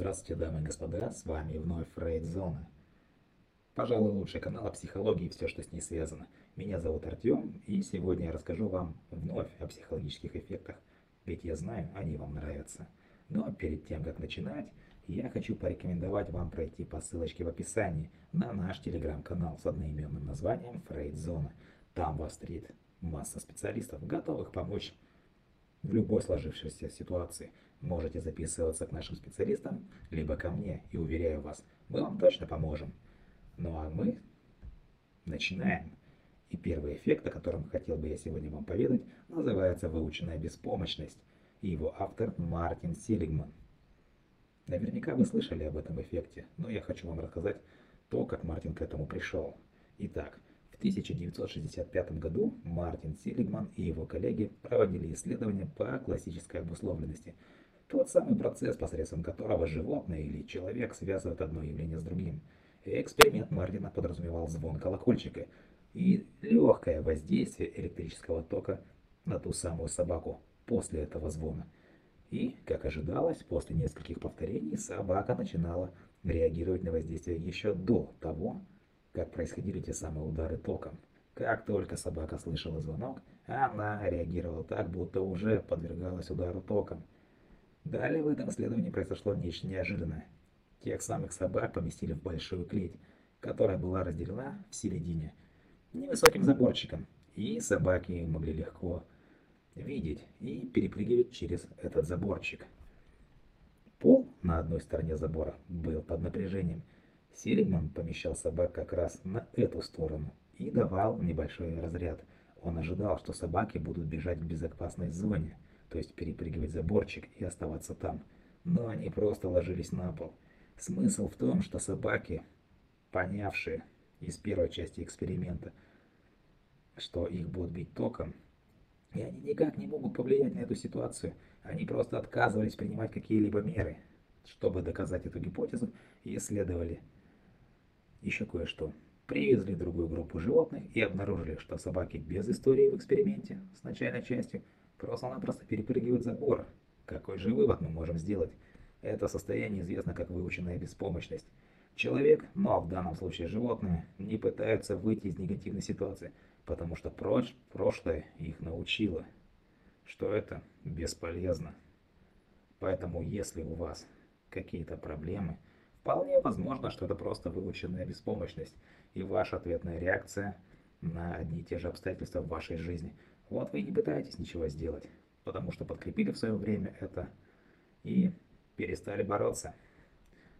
Здравствуйте, дамы и господа, с вами вновь Фрейд Зона. Пожалуй, лучший канал о психологии и все, что с ней связано. Меня зовут Артем, и сегодня я расскажу вам вновь о психологических эффектах, ведь я знаю, они вам нравятся. Но перед тем, как начинать, я хочу порекомендовать вам пройти по ссылочке в описании на наш телеграм-канал с одноименным названием Фрейд Зона. Там вас встретит масса специалистов, готовых помочь в любой сложившейся ситуации. Можете записываться к нашим специалистам, либо ко мне, и уверяю вас, мы вам точно поможем. Ну а мы начинаем. И первый эффект, о котором хотел бы я сегодня вам поведать, называется «Выученная беспомощность». И его автор Мартин Селигман. Наверняка вы слышали об этом эффекте, но я хочу вам рассказать то, как Мартин к этому пришел. Итак, 1965 году Мартин Силигман и его коллеги проводили исследования по классической обусловленности. Тот самый процесс, посредством которого животное или человек связывают одно явление с другим. Эксперимент Мартина подразумевал звон колокольчика и легкое воздействие электрического тока на ту самую собаку после этого звона. И, как ожидалось, после нескольких повторений собака начинала реагировать на воздействие еще до того, как происходили те самые удары током. Как только собака слышала звонок, она реагировала так, будто уже подвергалась удару током. Далее в этом исследовании произошло нечто неожиданное. Тех самых собак поместили в большую клеть, которая была разделена в середине невысоким заборчиком, и собаки могли легко видеть и перепрыгивать через этот заборчик. Пол на одной стороне забора был под напряжением, Селигман помещал собак как раз на эту сторону и давал небольшой разряд. Он ожидал, что собаки будут бежать в безопасной зоне, то есть перепрыгивать заборчик и оставаться там. Но они просто ложились на пол. Смысл в том, что собаки, понявшие из первой части эксперимента, что их будут бить током, и они никак не могут повлиять на эту ситуацию, они просто отказывались принимать какие-либо меры. Чтобы доказать эту гипотезу, исследовали еще кое-что. Привезли другую группу животных и обнаружили, что собаки без истории в эксперименте с начальной частью просто-напросто перепрыгивают забор. Какой же вывод мы можем сделать? Это состояние известно как выученная беспомощность. Человек, ну, а в данном случае животные, не пытаются выйти из негативной ситуации, потому что проч прошлое их научило, что это бесполезно. Поэтому если у вас какие-то проблемы – Вполне возможно, что это просто выученная беспомощность и ваша ответная реакция на одни и те же обстоятельства в вашей жизни. Вот вы и не пытаетесь ничего сделать, потому что подкрепили в свое время это и перестали бороться.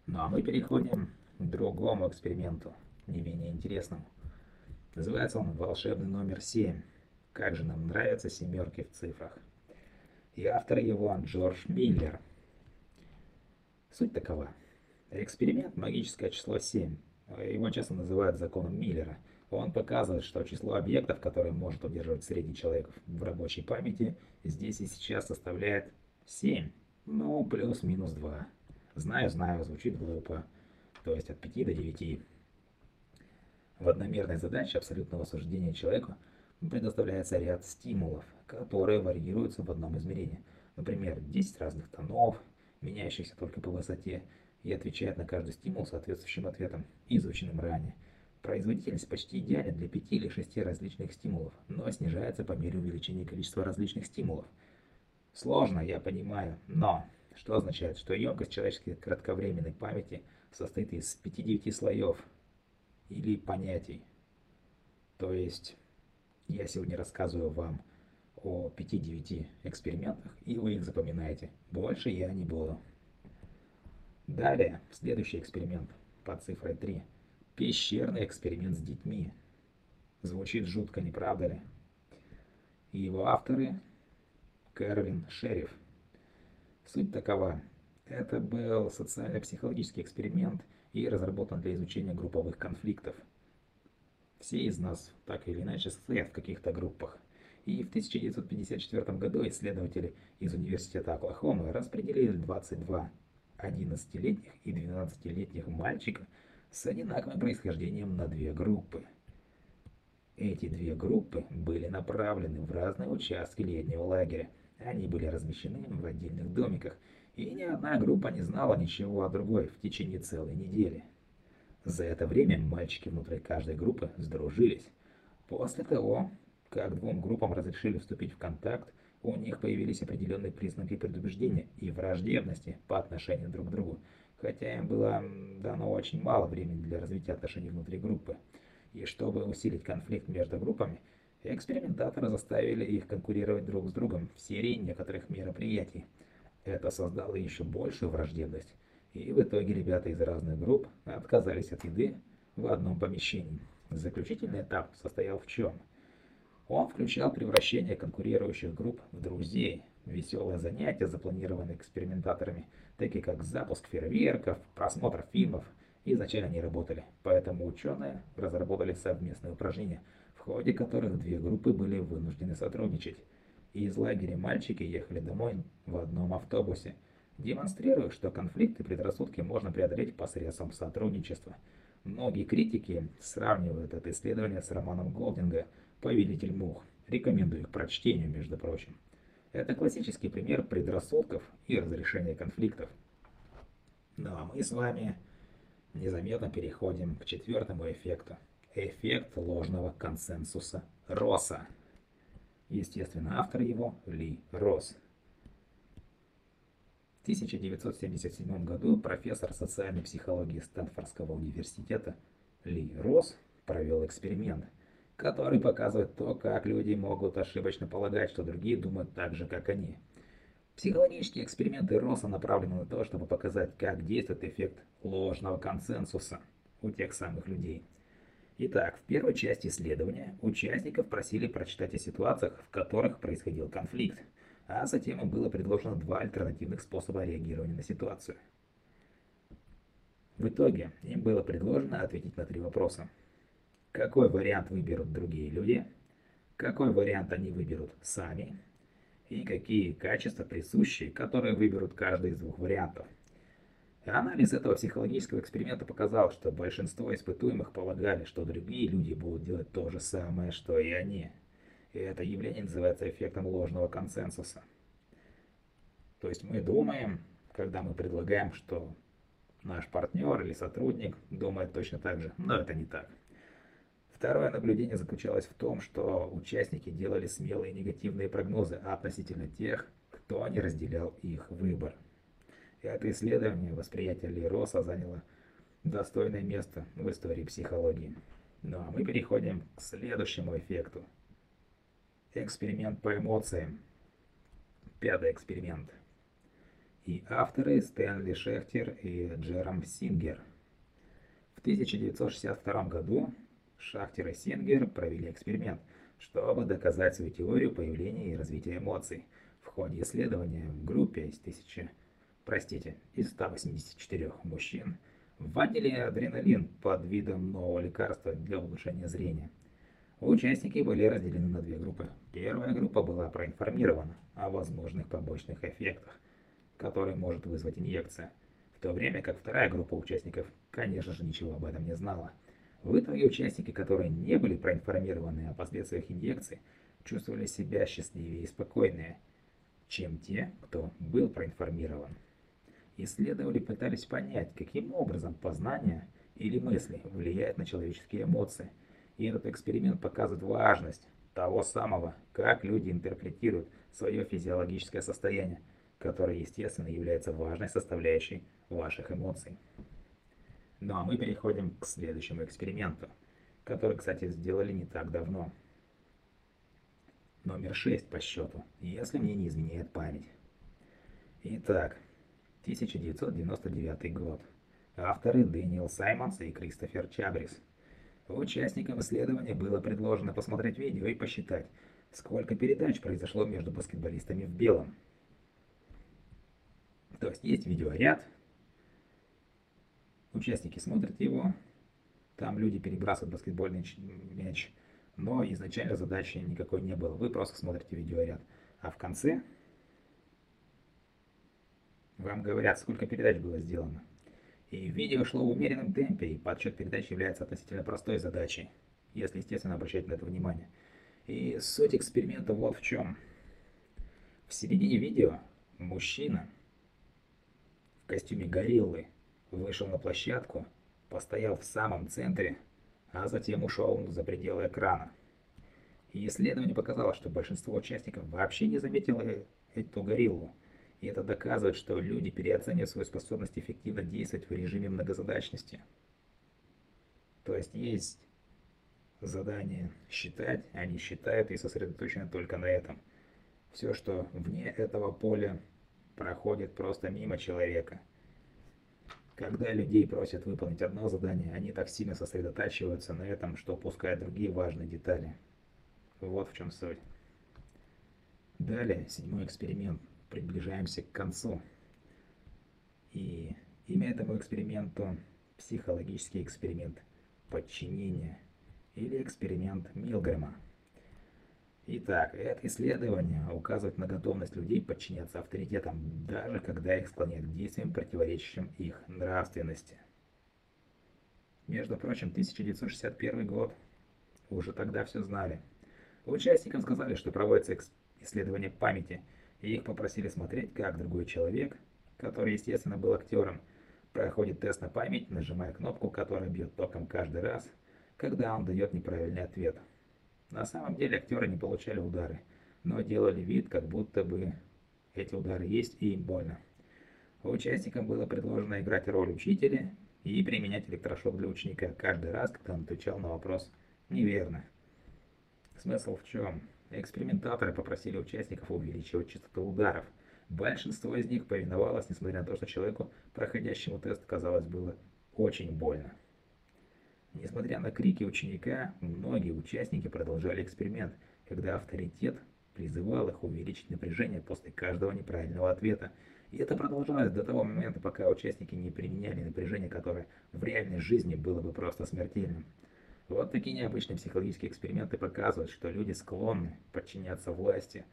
Ну а мы переходим к другому эксперименту, не менее интересному. Называется он «Волшебный номер 7». Как же нам нравятся семерки в цифрах. И автор его Джордж Миллер. Суть такова. Эксперимент «Магическое число 7». Его часто называют законом Миллера. Он показывает, что число объектов, которые может удерживать средний человек в рабочей памяти, здесь и сейчас составляет 7. Ну, плюс-минус 2. Знаю, знаю, звучит глупо. То есть от 5 до 9. В одномерной задаче абсолютного суждения человеку предоставляется ряд стимулов, которые варьируются в одном измерении. Например, 10 разных тонов, меняющихся только по высоте, и отвечает на каждый стимул соответствующим ответом, изученным ранее. Производительность почти идеальна для 5 или 6 различных стимулов, но снижается по мере увеличения количества различных стимулов. Сложно, я понимаю, но что означает, что емкость человеческой кратковременной памяти состоит из 5-9 слоев или понятий. То есть я сегодня рассказываю вам о 5-9 экспериментах, и вы их запоминаете. Больше я не буду. Далее, следующий эксперимент под цифрой 3. Пещерный эксперимент с детьми. Звучит жутко, не правда ли? И его авторы Кэролин Шериф. Суть такова. Это был социально-психологический эксперимент и разработан для изучения групповых конфликтов. Все из нас так или иначе состоят в каких-то группах. И в 1954 году исследователи из Университета Оклахомы распределили 22 11-летних и 12-летних мальчика с одинаковым происхождением на две группы. Эти две группы были направлены в разные участки летнего лагеря. Они были размещены в отдельных домиках, И ни одна группа не знала ничего о другой в течение целой недели. За это время мальчики внутри каждой группы сдружились. После того, как двум группам разрешили вступить в контакт, у них появились определенные признаки предубеждения и враждебности по отношению друг к другу, хотя им было дано очень мало времени для развития отношений внутри группы. И чтобы усилить конфликт между группами, экспериментаторы заставили их конкурировать друг с другом в серии некоторых мероприятий. Это создало еще большую враждебность, и в итоге ребята из разных групп отказались от еды в одном помещении. Заключительный этап состоял в чем? Он включал превращение конкурирующих групп в друзей, веселые занятия, запланированные экспериментаторами, такие как запуск фейерверков, просмотр фильмов, изначально не работали, поэтому ученые разработали совместные упражнения, в ходе которых две группы были вынуждены сотрудничать. Из лагеря мальчики ехали домой в одном автобусе, демонстрируя, что конфликты и предрассудки можно преодолеть посредством сотрудничества. Многие критики сравнивают это исследование с романом Голдинга «Повелитель мух». Рекомендую к прочтению, между прочим. Это классический пример предрассудков и разрешения конфликтов. Ну а мы с вами незаметно переходим к четвертому эффекту. Эффект ложного консенсуса Росса. Естественно, автор его Ли Росс. В 1977 году профессор социальной психологии Стэнфордского университета Ли Росс провел эксперимент, который показывает то, как люди могут ошибочно полагать, что другие думают так же, как они. Психологические эксперименты Росса направлены на то, чтобы показать, как действует эффект ложного консенсуса у тех самых людей – Итак, в первой части исследования участников просили прочитать о ситуациях, в которых происходил конфликт, а затем им было предложено два альтернативных способа реагирования на ситуацию. В итоге им было предложено ответить на три вопроса. Какой вариант выберут другие люди? Какой вариант они выберут сами? И какие качества присущие, которые выберут каждый из двух вариантов – Анализ этого психологического эксперимента показал, что большинство испытуемых полагали, что другие люди будут делать то же самое, что и они. И это явление называется эффектом ложного консенсуса. То есть мы думаем, когда мы предлагаем, что наш партнер или сотрудник думает точно так же, но это не так. Второе наблюдение заключалось в том, что участники делали смелые негативные прогнозы относительно тех, кто не разделял их выбор. Это исследование восприятия Лероса заняло достойное место в истории психологии. Ну а мы переходим к следующему эффекту. Эксперимент по эмоциям. Пятый эксперимент. И авторы Стэнли Шехтер и Джером Сингер. В 1962 году Шахтер и Сингер провели эксперимент, чтобы доказать свою теорию появления и развития эмоций. В ходе исследования в группе из тысячи простите, из 184 мужчин вводили адреналин под видом нового лекарства для улучшения зрения. Участники были разделены на две группы. Первая группа была проинформирована о возможных побочных эффектах, которые может вызвать инъекция, в то время как вторая группа участников, конечно же, ничего об этом не знала. В итоге участники, которые не были проинформированы о последствиях инъекции, чувствовали себя счастливее и спокойнее, чем те, кто был проинформирован. Исследователи пытались понять, каким образом познание или мысли влияют на человеческие эмоции. И этот эксперимент показывает важность того самого, как люди интерпретируют свое физиологическое состояние, которое, естественно, является важной составляющей ваших эмоций. Ну а мы переходим к следующему эксперименту, который, кстати, сделали не так давно. Номер 6 по счету, если мне не изменяет память. Итак, 1999 год. Авторы Дэниел Саймонс и Кристофер Чабрис. Участникам исследования было предложено посмотреть видео и посчитать, сколько передач произошло между баскетболистами в белом. То есть есть видеоряд, участники смотрят его, там люди перебрасывают баскетбольный мяч, но изначально задачи никакой не было, вы просто смотрите видеоряд. А в конце вам говорят, сколько передач было сделано. И видео шло в умеренном темпе, и подсчет передач является относительно простой задачей, если, естественно, обращать на это внимание. И суть эксперимента вот в чем. В середине видео мужчина костюме гориллы вышел на площадку, постоял в самом центре, а затем ушел за пределы экрана. И исследование показало, что большинство участников вообще не заметило эту гориллу. И это доказывает, что люди переоценивают свою способность эффективно действовать в режиме многозадачности. То есть есть задание считать, они считают и сосредоточены только на этом. Все, что вне этого поля, проходит просто мимо человека. Когда людей просят выполнить одно задание, они так сильно сосредотачиваются на этом, что упускают другие важные детали. Вот в чем суть. Далее, седьмой эксперимент. Приближаемся к концу. И имя этому эксперименту – психологический эксперимент подчинения или эксперимент Милгрэма. Итак, это исследование указывает на готовность людей подчиняться авторитетам, даже когда их склоняют к действиям, противоречащим их нравственности. Между прочим, 1961 год. Уже тогда все знали. Участникам сказали, что проводится исследование памяти, и их попросили смотреть, как другой человек, который, естественно, был актером, проходит тест на память, нажимая кнопку, которая бьет током каждый раз, когда он дает неправильный ответ. На самом деле актеры не получали удары, но делали вид, как будто бы эти удары есть и им больно. Участникам было предложено играть роль учителя и применять электрошок для ученика каждый раз, когда он отвечал на вопрос «неверно». Смысл в чем? Экспериментаторы попросили участников увеличивать частоту ударов. Большинство из них повиновалось, несмотря на то, что человеку, проходящему тест, казалось, было очень больно. Несмотря на крики ученика, многие участники продолжали эксперимент, когда авторитет призывал их увеличить напряжение после каждого неправильного ответа. И это продолжалось до того момента, пока участники не применяли напряжение, которое в реальной жизни было бы просто смертельным. Вот такие необычные психологические эксперименты показывают, что люди склонны подчиняться власти,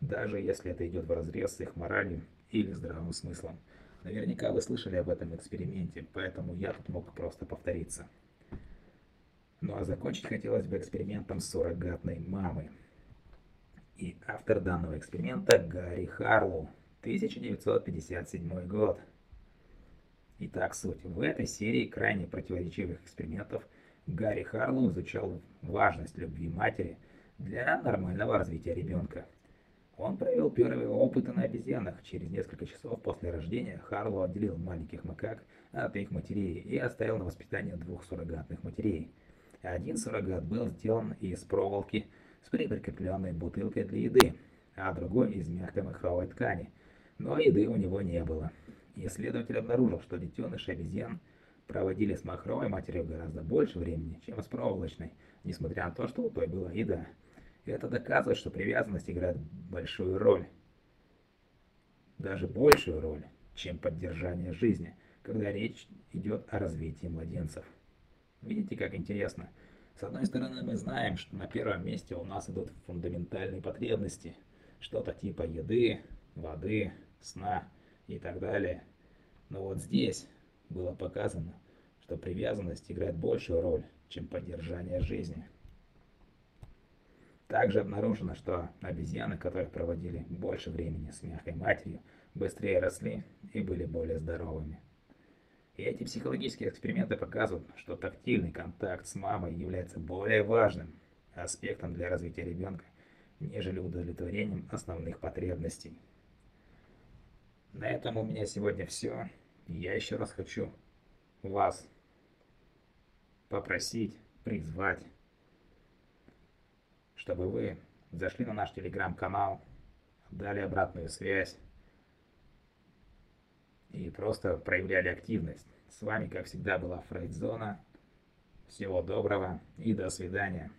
даже если это идет вразрез с их моралью или здравым смыслом. Наверняка вы слышали об этом эксперименте, поэтому я тут мог просто повториться. Ну а закончить хотелось бы экспериментом суррогатной мамы. И автор данного эксперимента Гарри Харлоу, 1957 год. Итак, суть. В этой серии крайне противоречивых экспериментов – Гарри Харлоу изучал важность любви матери для нормального развития ребенка. Он провел первые опыты на обезьянах. Через несколько часов после рождения Харлоу отделил маленьких макак от их матерей и оставил на воспитание двух суррогатных матерей. Один суррогат был сделан из проволоки с прикрепленной бутылкой для еды, а другой из мягкой махровой ткани. Но еды у него не было. Исследователь обнаружил, что детеныши обезьян проводили с махровой матерью гораздо больше времени, чем с проволочной, несмотря на то, что у той была еда. Это доказывает, что привязанность играет большую роль, даже большую роль, чем поддержание жизни, когда речь идет о развитии младенцев. Видите, как интересно? С одной стороны, мы знаем, что на первом месте у нас идут фундаментальные потребности, что-то типа еды, воды, сна и так далее. Но вот здесь было показано, что привязанность играет большую роль, чем поддержание жизни. Также обнаружено, что обезьяны, которые проводили больше времени с мягкой матерью, быстрее росли и были более здоровыми. И эти психологические эксперименты показывают, что тактильный контакт с мамой является более важным аспектом для развития ребенка, нежели удовлетворением основных потребностей. На этом у меня сегодня все. Я еще раз хочу вас попросить, призвать, чтобы вы зашли на наш телеграм-канал, дали обратную связь и просто проявляли активность. С вами, как всегда, была Фрейдзона. Всего доброго и до свидания.